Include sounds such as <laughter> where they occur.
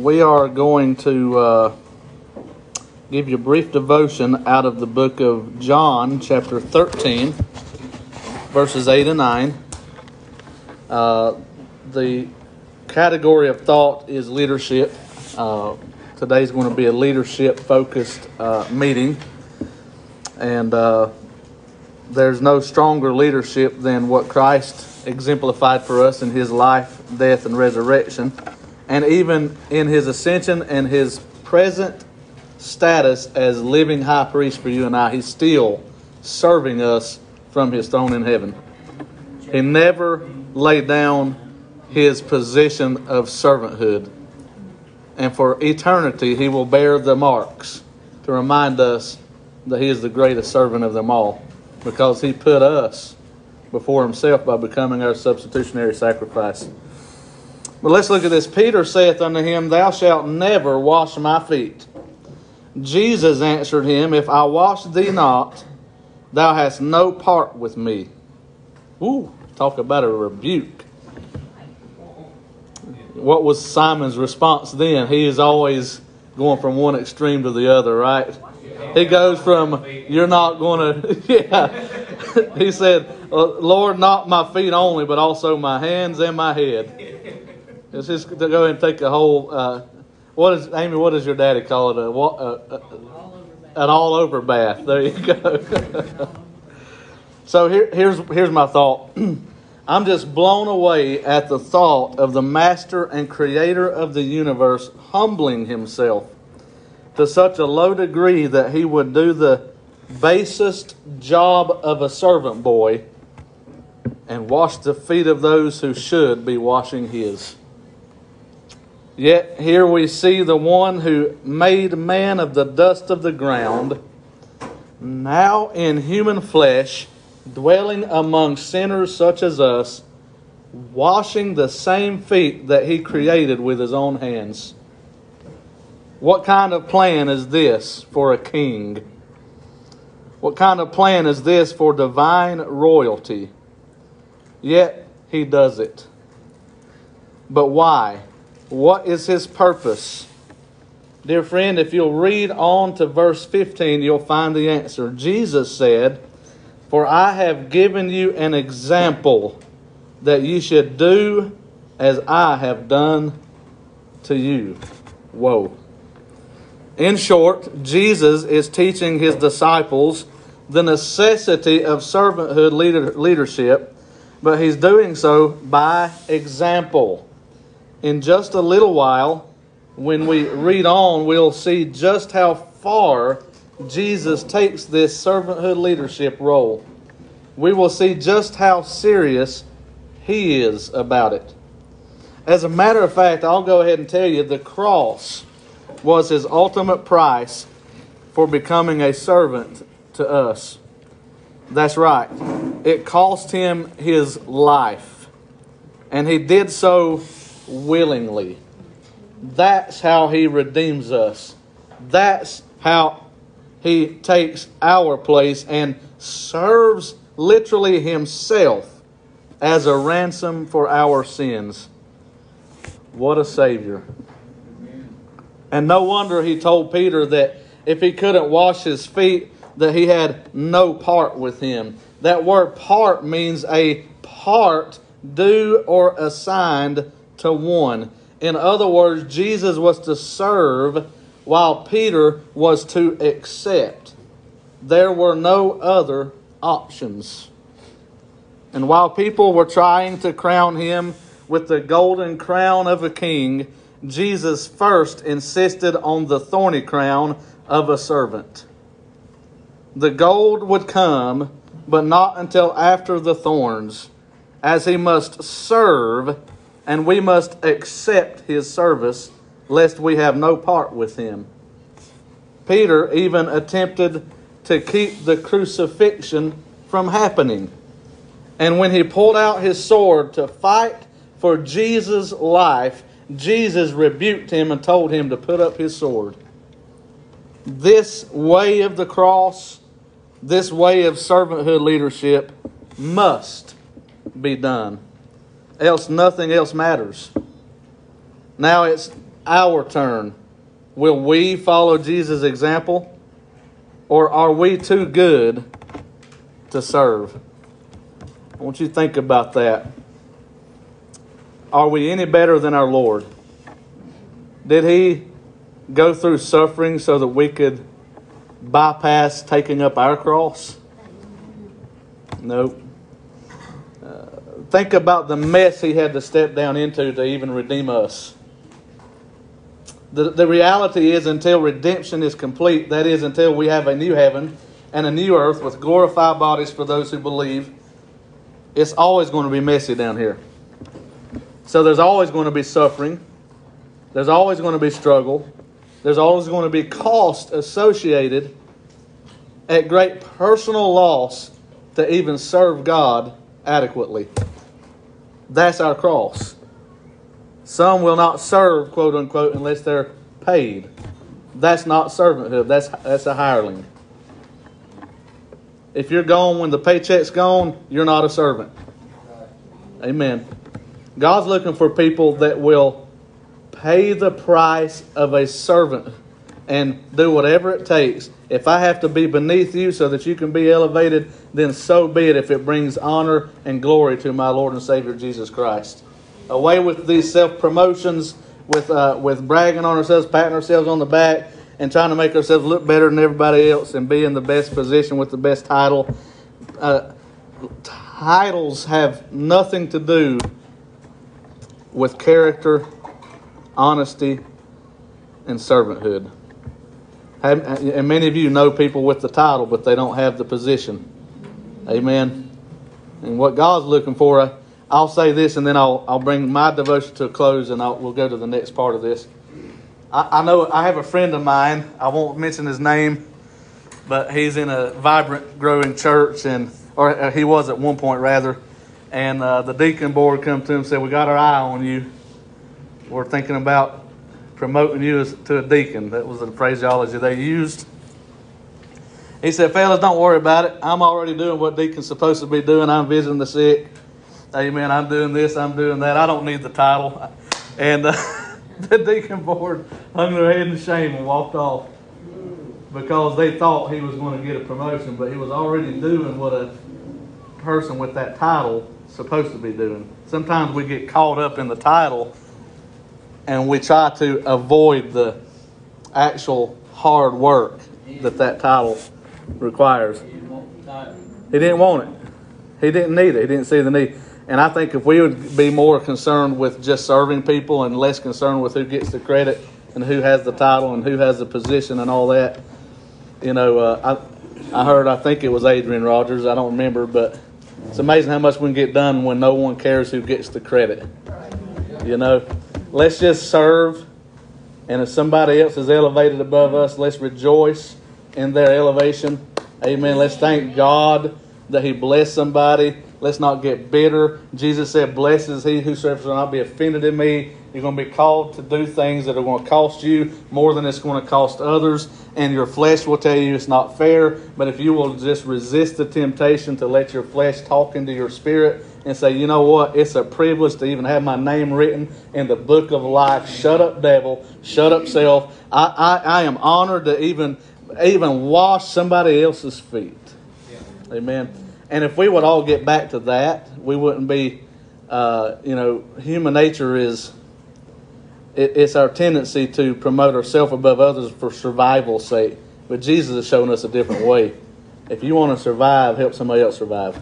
we are going to uh, give you a brief devotion out of the book of John, chapter 13, verses 8 and 9. Uh, the category of thought is leadership. Uh, today is going to be a leadership focused uh, meeting. And uh, there's no stronger leadership than what Christ exemplified for us in his life, death, and resurrection. And even in his ascension and his present status as living high priest for you and I, he's still serving us from his throne in heaven. He never laid down his position of servanthood. And for eternity, he will bear the marks to remind us that he is the greatest servant of them all because he put us before himself by becoming our substitutionary sacrifice. But let's look at this. Peter saith unto him, Thou shalt never wash my feet. Jesus answered him, If I wash thee not, thou hast no part with me. Ooh, talk about a rebuke. What was Simon's response then? He is always going from one extreme to the other, right? He goes from, You're not going <laughs> to, yeah. He said, Lord, not my feet only, but also my hands and my head. It's just to go ahead and take a whole, uh, what is, Amy, what does your daddy call it? A, a, a, an all over bath. There you go. <laughs> so here, here's, here's my thought. <clears throat> I'm just blown away at the thought of the master and creator of the universe humbling himself to such a low degree that he would do the basest job of a servant boy and wash the feet of those who should be washing his. Yet here we see the one who made man of the dust of the ground, now in human flesh dwelling among sinners such as us, washing the same feet that he created with his own hands. What kind of plan is this for a king? What kind of plan is this for divine royalty? Yet he does it. But why? What is his purpose? Dear friend, if you'll read on to verse 15, you'll find the answer. Jesus said, for I have given you an example that you should do as I have done to you. Whoa. In short, Jesus is teaching his disciples the necessity of servanthood leader, leadership, but he's doing so by example. In just a little while, when we read on, we'll see just how far Jesus takes this servanthood leadership role, we will see just how serious he is about it. As a matter of fact, I'll go ahead and tell you the cross was his ultimate price for becoming a servant to us. That's right. It cost him his life, and he did so willingly. That's how he redeems us. That's how he takes our place and serves literally himself as a ransom for our sins. What a Savior. And no wonder he told Peter that if he couldn't wash his feet, that he had no part with him. That word part means a part due or assigned to one. In other words, Jesus was to serve while Peter was to accept. There were no other options. And while people were trying to crown him with the golden crown of a king, Jesus first insisted on the thorny crown of a servant. The gold would come, but not until after the thorns, as he must serve and we must accept his service, lest we have no part with him. Peter even attempted to keep the crucifixion from happening. And when he pulled out his sword to fight for Jesus' life, Jesus rebuked him and told him to put up his sword. This way of the cross, this way of servanthood leadership must be done. Else nothing else matters. Now it's our turn, will we follow Jesus' example? Or are we too good to serve? I want you to think about that. Are we any better than our Lord? Did he go through suffering so that we could bypass taking up our cross? Nope. Think about the mess he had to step down into to even redeem us. The, the reality is, until redemption is complete, that is, until we have a new heaven and a new earth with glorified bodies for those who believe, it's always going to be messy down here. So there's always going to be suffering. There's always going to be struggle. There's always going to be cost associated at great personal loss to even serve God adequately. That's our cross. Some will not serve, quote unquote, unless they're paid. That's not servanthood. That's that's a hireling. If you're gone when the paycheck's gone, you're not a servant. Amen. God's looking for people that will pay the price of a servant and do whatever it takes. If I have to be beneath you so that you can be elevated, then so be it if it brings honor and glory to my Lord and Savior Jesus Christ. Away with these self promotions, with, uh, with bragging on ourselves, patting ourselves on the back, and trying to make ourselves look better than everybody else and be in the best position with the best title. Uh, titles have nothing to do with character, honesty, and servanthood. And many of you know people with the title, but they don't have the position. Amen. And what God's looking for, I'll say this and then I'll, I'll bring my devotion to a close and I'll, we'll go to the next part of this. I, I know I have a friend of mine, I won't mention his name, but he's in a vibrant, growing church, and or uh, he was at one point rather. And uh, the deacon board come to him and said, "We got our eye on you. We're thinking about promoting you as, to a deacon." That was the phraseology they used. He said, "Fellas, don't worry about it. I'm already doing what deacon's supposed to be doing. I'm visiting the sick. Amen. I'm doing this. I'm doing that. I don't need the title." And uh, <laughs> the deacon board hung their head in shame and walked off because they thought he was going to get a promotion, but he was already doing what a person with that title supposed to be doing. Sometimes we get caught up in the title and we try to avoid the actual hard work that that title requires. He didn't want it. He didn't need it. He didn't see the need. And I think if we would be more concerned with just serving people and less concerned with who gets the credit and who has the title and who has the position and all that, you know, uh, I, I heard, I think it was Adrian Rogers, I don't remember, but it's amazing how much we can get done when no one cares who gets the credit. You know, let's just serve, and if somebody else is elevated above us, let's rejoice in their elevation. Amen. Let's thank God that He blessed somebody Let's not get bitter. Jesus said, Blessed is he who serves will not be offended in me. You're going to be called to do things that are going to cost you more than it's going to cost others. And your flesh will tell you it's not fair. But if you will just resist the temptation to let your flesh talk into your spirit and say, you know what? It's a privilege to even have my name written in the book of life. Shut up, devil. Shut up, self. I, I, I am honored to even, even wash somebody else's feet. Yeah. Amen. And if we would all get back to that, we wouldn't be, uh, you know, human nature is, it, it's our tendency to promote ourselves above others for survival's sake. But Jesus has shown us a different way. If you want to survive, help somebody else survive.